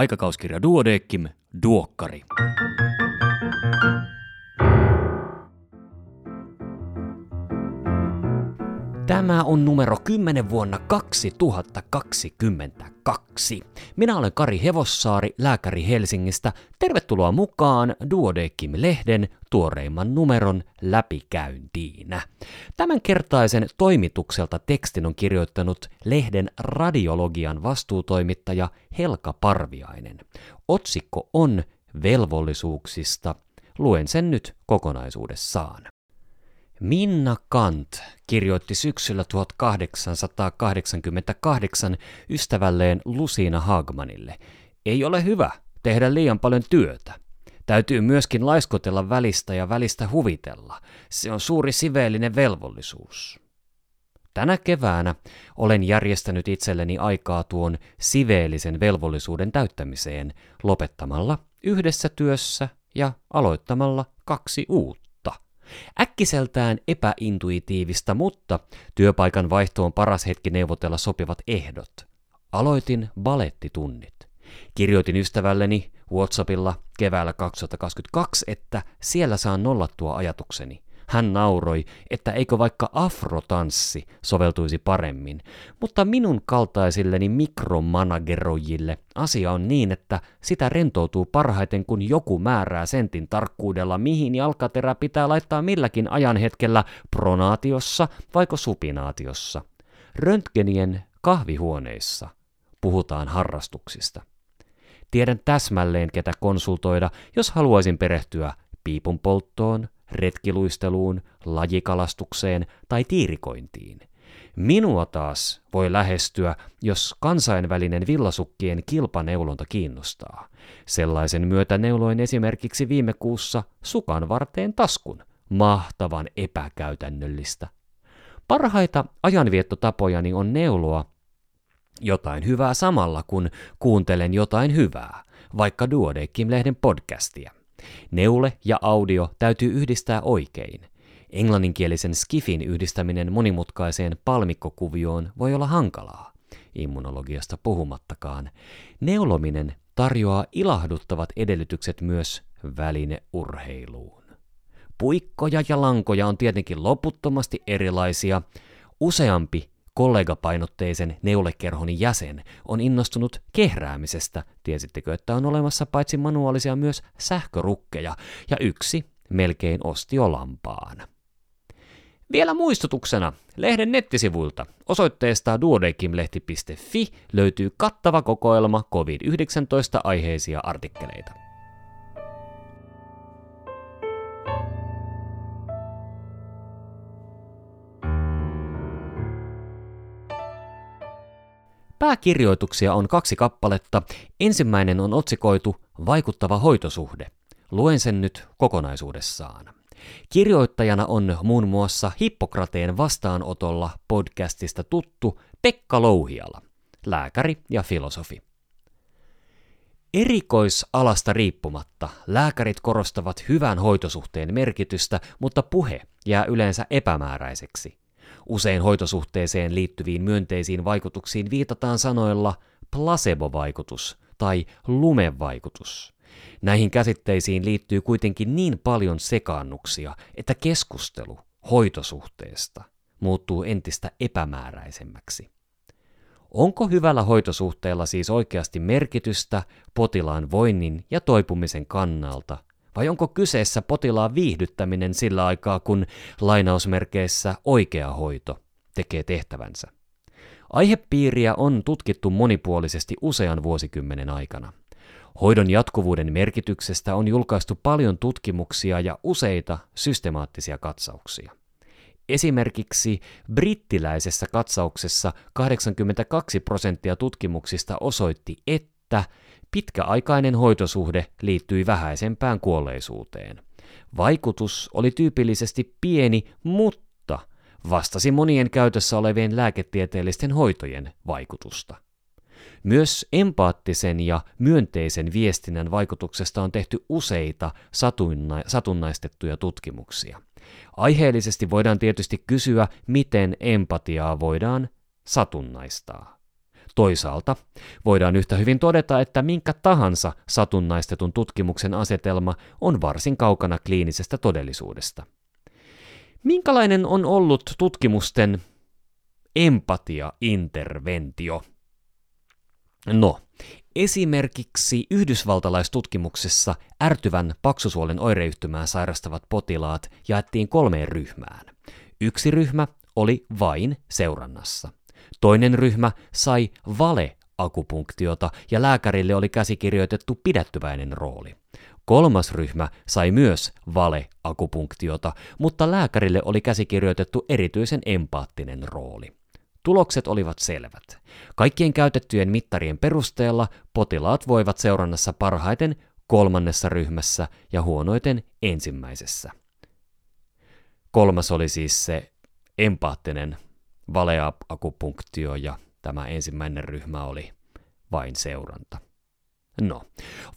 Aikakauskirja Duodeckim, Duokkari. Tämä on numero 10 vuonna 2022. Minä olen Kari Hevossaari, lääkäri Helsingistä. Tervetuloa mukaan Duodeckim-lehden tuoreimman numeron läpikäyntiin. Tämänkertaisen toimitukselta tekstin on kirjoittanut lehden radiologian vastuutoimittaja Helka Parviainen. Otsikko on Velvollisuuksista. Luen sen nyt kokonaisuudessaan. Minna Kant kirjoitti syksyllä 1888 ystävälleen Lusina Hagmanille. Ei ole hyvä tehdä liian paljon työtä. Täytyy myöskin laiskotella välistä ja välistä huvitella. Se on suuri siveellinen velvollisuus. Tänä keväänä olen järjestänyt itselleni aikaa tuon siveellisen velvollisuuden täyttämiseen lopettamalla yhdessä työssä ja aloittamalla kaksi uutta. Äkkiseltään epäintuitiivista, mutta työpaikan vaihtoon paras hetki neuvotella sopivat ehdot. Aloitin balettitunnit. Kirjoitin ystävälleni WhatsAppilla keväällä 2022, että siellä saan nollattua ajatukseni. Hän nauroi, että eikö vaikka afrotanssi soveltuisi paremmin, mutta minun kaltaisilleni mikromanageroijille asia on niin, että sitä rentoutuu parhaiten, kun joku määrää sentin tarkkuudella, mihin jalkaterä pitää laittaa milläkin ajanhetkellä pronaatiossa vaiko supinaatiossa. Röntgenien kahvihuoneissa puhutaan harrastuksista. Tiedän täsmälleen, ketä konsultoida, jos haluaisin perehtyä piipun polttoon, retkiluisteluun, lajikalastukseen tai tiirikointiin. Minua taas voi lähestyä, jos kansainvälinen villasukkien kilpaneulonta kiinnostaa. Sellaisen myötä neuloin esimerkiksi viime kuussa sukan varteen taskun. Mahtavan epäkäytännöllistä. Parhaita ajanviettotapojani on neuloa jotain hyvää samalla, kun kuuntelen jotain hyvää, vaikka Duodeckim-lehden podcastia. Neule ja audio täytyy yhdistää oikein. Englanninkielisen skifin yhdistäminen monimutkaiseen palmikkokuvioon voi olla hankalaa, immunologiasta puhumattakaan. Neulominen tarjoaa ilahduttavat edellytykset myös välineurheiluun. Puikkoja ja lankoja on tietenkin loputtomasti erilaisia. Useampi kollegapainotteisen neulekerhon jäsen on innostunut kehräämisestä. Tiesittekö, että on olemassa paitsi manuaalisia myös sähkörukkeja, ja yksi melkein osti jo. Vielä muistutuksena, lehden nettisivuilta osoitteesta duodekimlehti.fi löytyy kattava kokoelma COVID-19 aiheisia artikkeleita. Pääkirjoituksia on kaksi kappaletta. Ensimmäinen on otsikoitu Vaikuttava hoitosuhde. Luen sen nyt kokonaisuudessaan. Kirjoittajana on muun muassa Hippokrateen vastaanotolla podcastista tuttu Pekka Louhiala, lääkäri ja filosofi. Erikoisalasta riippumatta lääkärit korostavat hyvän hoitosuhteen merkitystä, mutta puhe jää yleensä epämääräiseksi. Usein hoitosuhteeseen liittyviin myönteisiin vaikutuksiin viitataan sanoilla placebo-vaikutus tai lumevaikutus. Näihin käsitteisiin liittyy kuitenkin niin paljon sekaannuksia, että keskustelu hoitosuhteesta muuttuu entistä epämääräisemmäksi. Onko hyvällä hoitosuhteella siis oikeasti merkitystä potilaan voinnin ja toipumisen kannalta vai onko kyseessä potilaan viihdyttäminen sillä aikaa, kun lainausmerkeissä oikea hoito tekee tehtävänsä? Aihepiiriä on tutkittu monipuolisesti usean vuosikymmenen aikana. Hoidon jatkuvuuden merkityksestä on julkaistu paljon tutkimuksia ja useita systemaattisia katsauksia. Esimerkiksi brittiläisessä katsauksessa 82 prosenttia tutkimuksista osoitti, että Pitkäaikainen hoitosuhde liittyi vähäisempään kuolleisuuteen. Vaikutus oli tyypillisesti pieni, mutta vastasi monien käytössä olevien lääketieteellisten hoitojen vaikutusta. Myös empaattisen ja myönteisen viestinnän vaikutuksesta on tehty useita satunna- satunnaistettuja tutkimuksia. Aiheellisesti voidaan tietysti kysyä, miten empatiaa voidaan satunnaistaa. Toisaalta voidaan yhtä hyvin todeta, että minkä tahansa satunnaistetun tutkimuksen asetelma on varsin kaukana kliinisestä todellisuudesta. Minkälainen on ollut tutkimusten empatia-interventio? No, esimerkiksi yhdysvaltalaistutkimuksessa ärtyvän paksusuolen oireyhtymää sairastavat potilaat jaettiin kolmeen ryhmään. Yksi ryhmä oli vain seurannassa. Toinen ryhmä sai vale-akupunktiota ja lääkärille oli käsikirjoitettu pidättyväinen rooli. Kolmas ryhmä sai myös vale-akupunktiota, mutta lääkärille oli käsikirjoitettu erityisen empaattinen rooli. Tulokset olivat selvät. Kaikkien käytettyjen mittarien perusteella potilaat voivat seurannassa parhaiten kolmannessa ryhmässä ja huonoiten ensimmäisessä. Kolmas oli siis se empaattinen valeakupunktio ja tämä ensimmäinen ryhmä oli vain seuranta. No,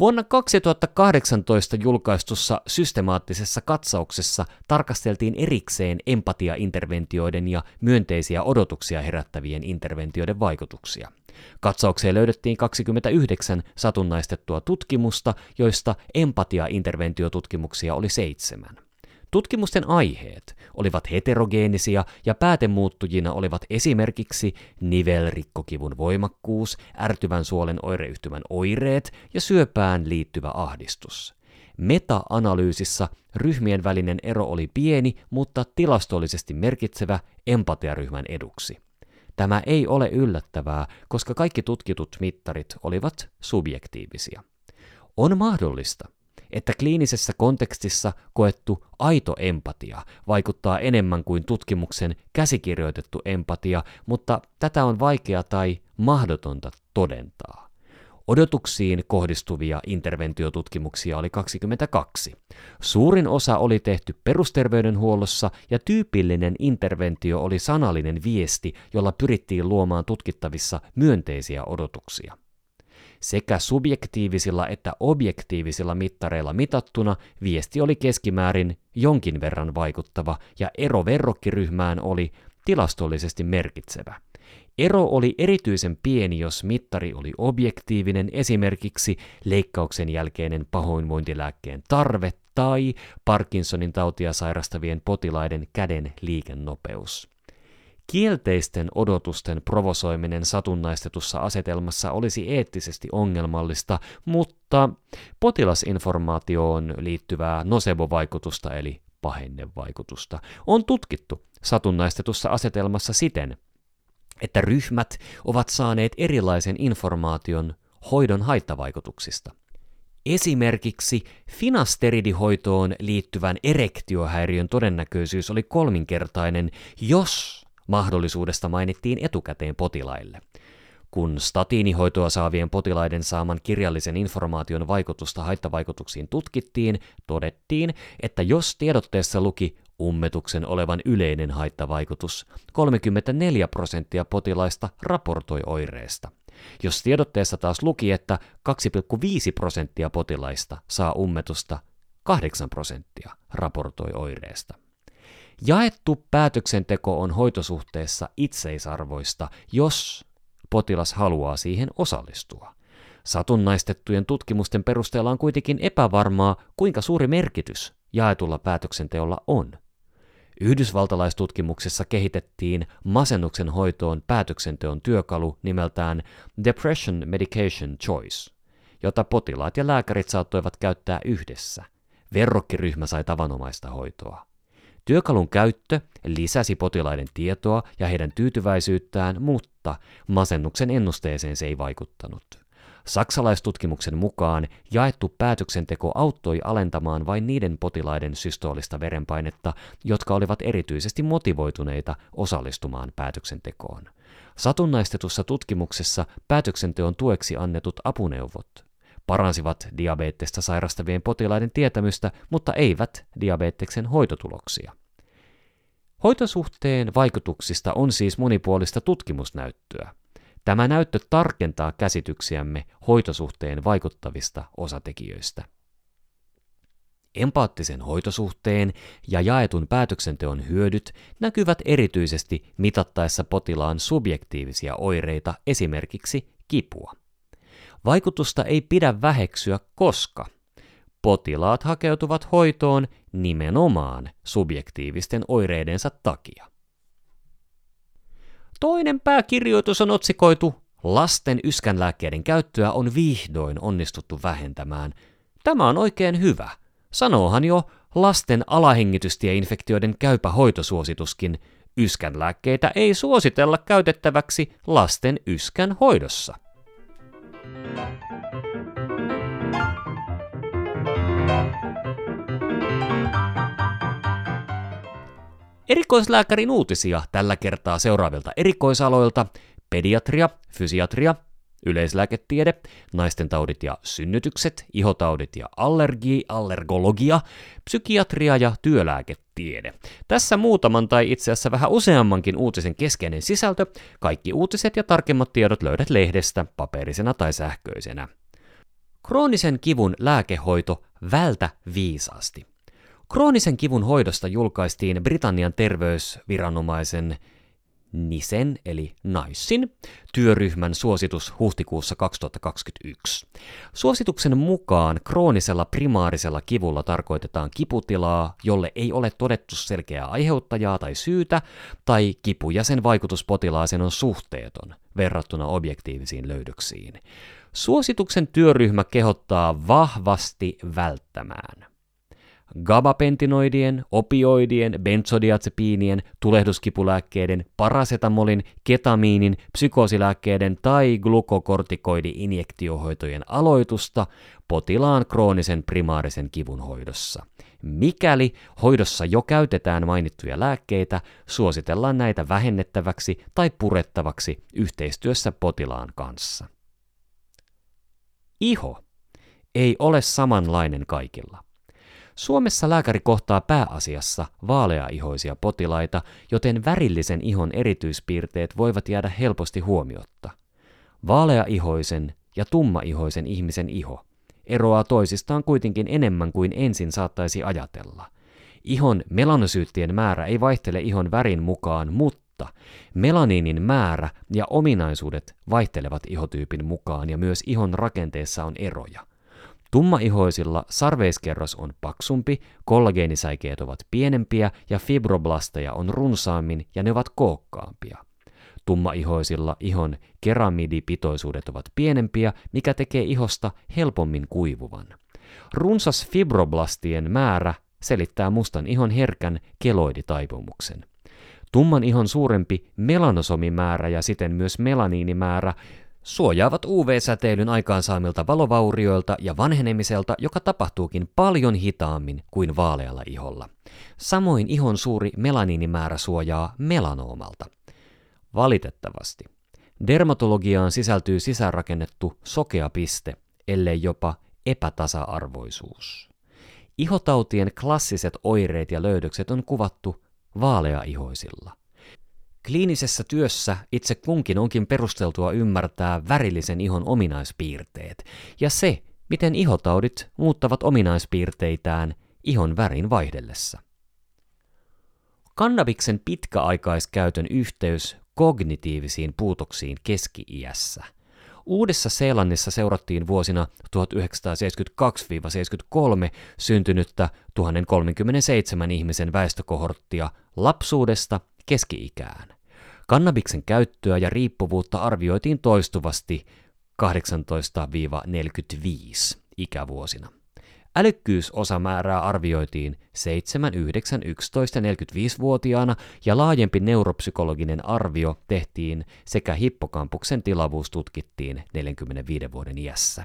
vuonna 2018 julkaistussa systemaattisessa katsauksessa tarkasteltiin erikseen empatiainterventioiden ja myönteisiä odotuksia herättävien interventioiden vaikutuksia. Katsaukseen löydettiin 29 satunnaistettua tutkimusta, joista empatiainterventiotutkimuksia oli seitsemän. Tutkimusten aiheet olivat heterogeenisia ja päätemuuttujina olivat esimerkiksi nivelrikkokivun voimakkuus, ärtyvän suolen oireyhtymän oireet ja syöpään liittyvä ahdistus. Meta-analyysissä ryhmien välinen ero oli pieni, mutta tilastollisesti merkitsevä empatiaryhmän eduksi. Tämä ei ole yllättävää, koska kaikki tutkitut mittarit olivat subjektiivisia. On mahdollista, että kliinisessä kontekstissa koettu aito empatia vaikuttaa enemmän kuin tutkimuksen käsikirjoitettu empatia, mutta tätä on vaikea tai mahdotonta todentaa. Odotuksiin kohdistuvia interventiotutkimuksia oli 22. Suurin osa oli tehty perusterveydenhuollossa ja tyypillinen interventio oli sanallinen viesti, jolla pyrittiin luomaan tutkittavissa myönteisiä odotuksia. Sekä subjektiivisilla että objektiivisilla mittareilla mitattuna viesti oli keskimäärin jonkin verran vaikuttava ja ero verrokkiryhmään oli tilastollisesti merkitsevä. Ero oli erityisen pieni, jos mittari oli objektiivinen, esimerkiksi leikkauksen jälkeinen pahoinvointilääkkeen tarve tai Parkinsonin tautia sairastavien potilaiden käden liikennopeus. Kielteisten odotusten provosoiminen satunnaistetussa asetelmassa olisi eettisesti ongelmallista, mutta potilasinformaatioon liittyvää nocebo-vaikutusta eli pahennevaikutusta on tutkittu satunnaistetussa asetelmassa siten, että ryhmät ovat saaneet erilaisen informaation hoidon haittavaikutuksista. Esimerkiksi finasteridihoitoon liittyvän erektiohäiriön todennäköisyys oli kolminkertainen, jos Mahdollisuudesta mainittiin etukäteen potilaille. Kun statiinihoitoa saavien potilaiden saaman kirjallisen informaation vaikutusta haittavaikutuksiin tutkittiin, todettiin, että jos tiedotteessa luki ummetuksen olevan yleinen haittavaikutus, 34 prosenttia potilaista raportoi oireesta. Jos tiedotteessa taas luki, että 2,5 prosenttia potilaista saa ummetusta, 8 prosenttia raportoi oireesta. Jaettu päätöksenteko on hoitosuhteessa itseisarvoista, jos potilas haluaa siihen osallistua. Satunnaistettujen tutkimusten perusteella on kuitenkin epävarmaa, kuinka suuri merkitys jaetulla päätöksenteolla on. Yhdysvaltalaistutkimuksessa kehitettiin masennuksen hoitoon päätöksenteon työkalu nimeltään Depression Medication Choice, jota potilaat ja lääkärit saattoivat käyttää yhdessä. Verrokkiryhmä sai tavanomaista hoitoa. Työkalun käyttö lisäsi potilaiden tietoa ja heidän tyytyväisyyttään, mutta masennuksen ennusteeseen se ei vaikuttanut. Saksalaistutkimuksen mukaan jaettu päätöksenteko auttoi alentamaan vain niiden potilaiden systoolista verenpainetta, jotka olivat erityisesti motivoituneita osallistumaan päätöksentekoon. Satunnaistetussa tutkimuksessa päätöksenteon tueksi annetut apuneuvot paransivat diabetesta sairastavien potilaiden tietämystä, mutta eivät diabeteksen hoitotuloksia. Hoitosuhteen vaikutuksista on siis monipuolista tutkimusnäyttöä. Tämä näyttö tarkentaa käsityksiämme hoitosuhteen vaikuttavista osatekijöistä. empaattisen hoitosuhteen ja jaetun päätöksenteon hyödyt näkyvät erityisesti mitattaessa potilaan subjektiivisia oireita, esimerkiksi kipua. Vaikutusta ei pidä väheksyä, koska potilaat hakeutuvat hoitoon nimenomaan subjektiivisten oireidensa takia. Toinen pääkirjoitus on otsikoitu Lasten yskänlääkkeiden käyttöä on vihdoin onnistuttu vähentämään. Tämä on oikein hyvä. Sanoohan jo lasten alahengitystieinfektioiden käypä hoitosuosituskin. Yskänlääkkeitä ei suositella käytettäväksi lasten yskän hoidossa. Erikoislääkärin uutisia tällä kertaa seuraavilta erikoisaloilta. Pediatria, fysiatria, yleislääketiede, naisten taudit ja synnytykset, ihotaudit ja allergi, allergologia, psykiatria ja työlääketiede. Tässä muutaman tai itse asiassa vähän useammankin uutisen keskeinen sisältö. Kaikki uutiset ja tarkemmat tiedot löydät lehdestä, paperisena tai sähköisenä. Kroonisen kivun lääkehoito vältä viisaasti. Kroonisen kivun hoidosta julkaistiin Britannian terveysviranomaisen NISEN eli NICEin työryhmän suositus huhtikuussa 2021. Suosituksen mukaan kroonisella primaarisella kivulla tarkoitetaan kiputilaa, jolle ei ole todettu selkeää aiheuttajaa tai syytä, tai kipu ja sen vaikutus potilaaseen on suhteeton verrattuna objektiivisiin löydöksiin. Suosituksen työryhmä kehottaa vahvasti välttämään gabapentinoidien, opioidien, benzodiazepiinien, tulehduskipulääkkeiden, parasetamolin, ketamiinin, psykoosilääkkeiden tai glukokortikoidi-injektiohoitojen aloitusta potilaan kroonisen primaarisen kivun hoidossa. Mikäli hoidossa jo käytetään mainittuja lääkkeitä, suositellaan näitä vähennettäväksi tai purettavaksi yhteistyössä potilaan kanssa. Iho ei ole samanlainen kaikilla. Suomessa lääkäri kohtaa pääasiassa vaaleaihoisia potilaita, joten värillisen ihon erityispiirteet voivat jäädä helposti huomiotta. Vaaleaihoisen ja tummaihoisen ihmisen iho eroaa toisistaan kuitenkin enemmän kuin ensin saattaisi ajatella. Ihon melanosyyttien määrä ei vaihtele ihon värin mukaan, mutta melaniinin määrä ja ominaisuudet vaihtelevat ihotyypin mukaan ja myös ihon rakenteessa on eroja. Tummaihoisilla sarveiskerros on paksumpi, kollageenisäikeet ovat pienempiä ja fibroblasteja on runsaammin ja ne ovat kookkaampia. Tummaihoisilla ihon keramidipitoisuudet ovat pienempiä, mikä tekee ihosta helpommin kuivuvan. Runsas fibroblastien määrä selittää mustan ihon herkän keloiditaipumuksen. Tumman ihon suurempi melanosomimäärä ja siten myös melaniinimäärä suojaavat UV-säteilyn aikaansaamilta valovaurioilta ja vanhenemiselta, joka tapahtuukin paljon hitaammin kuin vaalealla iholla. Samoin ihon suuri melaniinimäärä suojaa melanoomalta. Valitettavasti. Dermatologiaan sisältyy sisäänrakennettu sokea piste, ellei jopa epätasa-arvoisuus. Ihotautien klassiset oireet ja löydökset on kuvattu vaaleaihoisilla. Kliinisessä työssä itse kunkin onkin perusteltua ymmärtää värillisen ihon ominaispiirteet ja se, miten ihotaudit muuttavat ominaispiirteitään ihon värin vaihdellessa. Kannabiksen pitkäaikaiskäytön yhteys kognitiivisiin puutoksiin keski-iässä. Uudessa Seelannissa seurattiin vuosina 1972-73 syntynyttä 1037 ihmisen väestökohorttia lapsuudesta keski-ikään. Kannabiksen käyttöä ja riippuvuutta arvioitiin toistuvasti 18-45 ikävuosina. Älykkyysosamäärää arvioitiin 7, 9, 11 ja 45-vuotiaana ja laajempi neuropsykologinen arvio tehtiin sekä hippokampuksen tilavuus tutkittiin 45 vuoden iässä.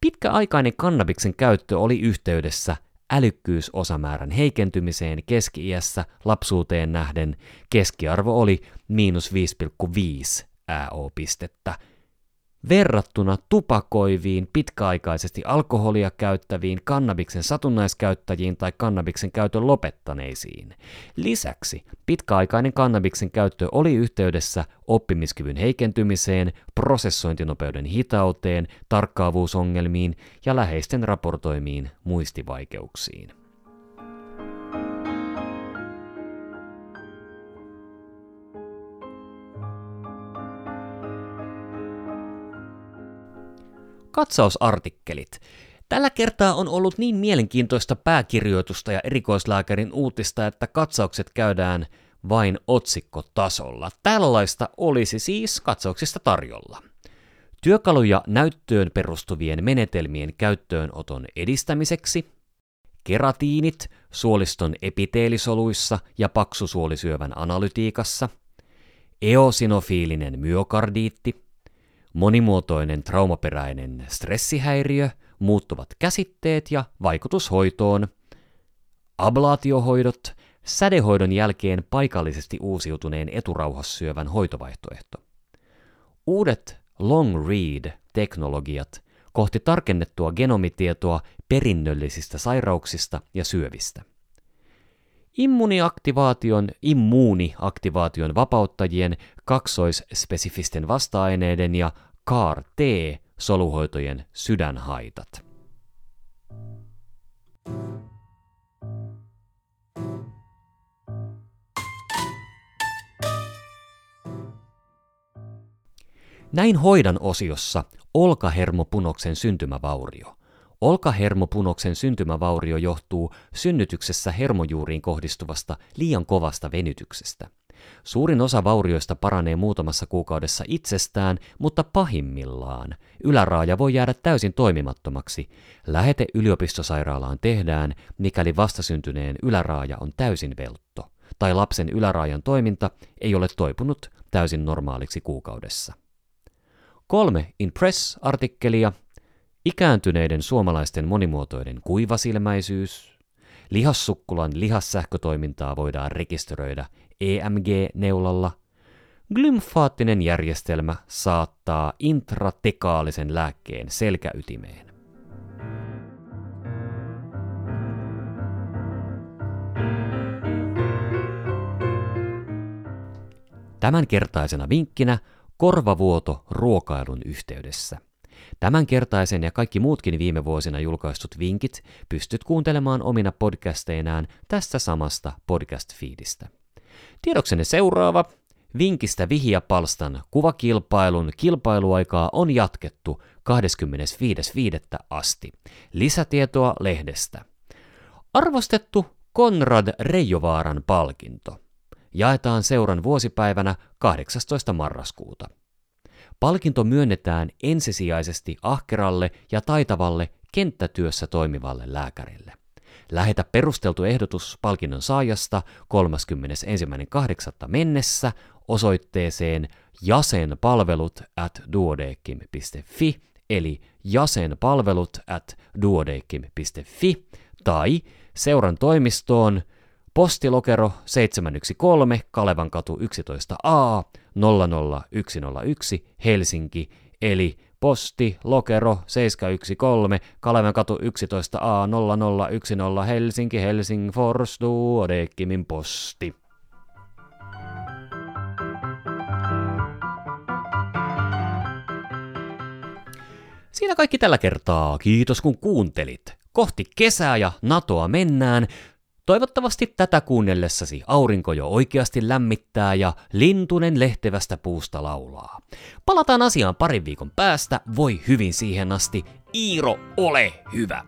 Pitkäaikainen kannabiksen käyttö oli yhteydessä älykkyysosamäärän heikentymiseen keski-iässä lapsuuteen nähden keskiarvo oli miinus 5,5 AO-pistettä. Verrattuna tupakoiviin, pitkäaikaisesti alkoholia käyttäviin, kannabiksen satunnaiskäyttäjiin tai kannabiksen käytön lopettaneisiin. Lisäksi pitkäaikainen kannabiksen käyttö oli yhteydessä oppimiskyvyn heikentymiseen, prosessointinopeuden hitauteen, tarkkaavuusongelmiin ja läheisten raportoimiin muistivaikeuksiin. Katsausartikkelit. Tällä kertaa on ollut niin mielenkiintoista pääkirjoitusta ja erikoislääkärin uutista, että katsaukset käydään vain otsikkotasolla. Tällaista olisi siis katsauksista tarjolla. Työkaluja näyttöön perustuvien menetelmien käyttöönoton edistämiseksi, keratiinit suoliston epiteelisoluissa ja paksusuolisyövän analytiikassa, eosinofiilinen myokardiitti, monimuotoinen traumaperäinen stressihäiriö, muuttuvat käsitteet ja vaikutushoitoon, ablaatiohoidot, sädehoidon jälkeen paikallisesti uusiutuneen eturauhassyövän hoitovaihtoehto. Uudet long read-teknologiat kohti tarkennettua genomitietoa perinnöllisistä sairauksista ja syövistä. Immuniaktivaation, immuuniaktivaation vapauttajien, kaksoisspesifisten vasta-aineiden ja CAR-T-soluhoitojen sydänhaitat. Näin hoidan osiossa olkahermopunoksen syntymävaurio – Olkahermopunoksen syntymävaurio johtuu synnytyksessä hermojuuriin kohdistuvasta liian kovasta venytyksestä. Suurin osa vaurioista paranee muutamassa kuukaudessa itsestään, mutta pahimmillaan yläraaja voi jäädä täysin toimimattomaksi. Lähete yliopistosairaalaan tehdään, mikäli vastasyntyneen yläraaja on täysin veltto, tai lapsen yläraajan toiminta ei ole toipunut täysin normaaliksi kuukaudessa. Kolme Impress-artikkelia Ikääntyneiden suomalaisten monimuotoinen kuivasilmäisyys. Lihassukkulan lihassähkötoimintaa voidaan rekisteröidä EMG-neulalla. Glymfaattinen järjestelmä saattaa intratekaalisen lääkkeen selkäytimeen. Tämänkertaisena vinkkinä korvavuoto ruokailun yhteydessä. Tämänkertaisen ja kaikki muutkin viime vuosina julkaistut vinkit pystyt kuuntelemaan omina podcasteinaan tästä samasta podcast-fiidistä. Tiedoksenne seuraava. Vinkistä Vihia Palstan kuvakilpailun kilpailuaikaa on jatkettu 25.5. asti. Lisätietoa lehdestä. Arvostettu Konrad Reijovaaran palkinto. Jaetaan seuran vuosipäivänä 18. marraskuuta. Palkinto myönnetään ensisijaisesti ahkeralle ja taitavalle kenttätyössä toimivalle lääkärille. Lähetä perusteltu ehdotus palkinnon saajasta 31.8. mennessä osoitteeseen jasenpalvelut at duodekim.fi eli jasenpalvelut at duodekim.fi tai seuran toimistoon Postilokero 713 Kalevankatu 11a 00101 Helsinki, eli posti lokero 713 Kalevankatu 11a 0010 Helsinki Helsingfors Duodeckimin posti. Siinä kaikki tällä kertaa. Kiitos kun kuuntelit. Kohti kesää ja NATOa mennään. Toivottavasti tätä kuunnellessasi aurinko jo oikeasti lämmittää ja lintunen lehtevästä puusta laulaa. Palataan asiaan parin viikon päästä, voi hyvin siihen asti. Iiro, ole hyvä!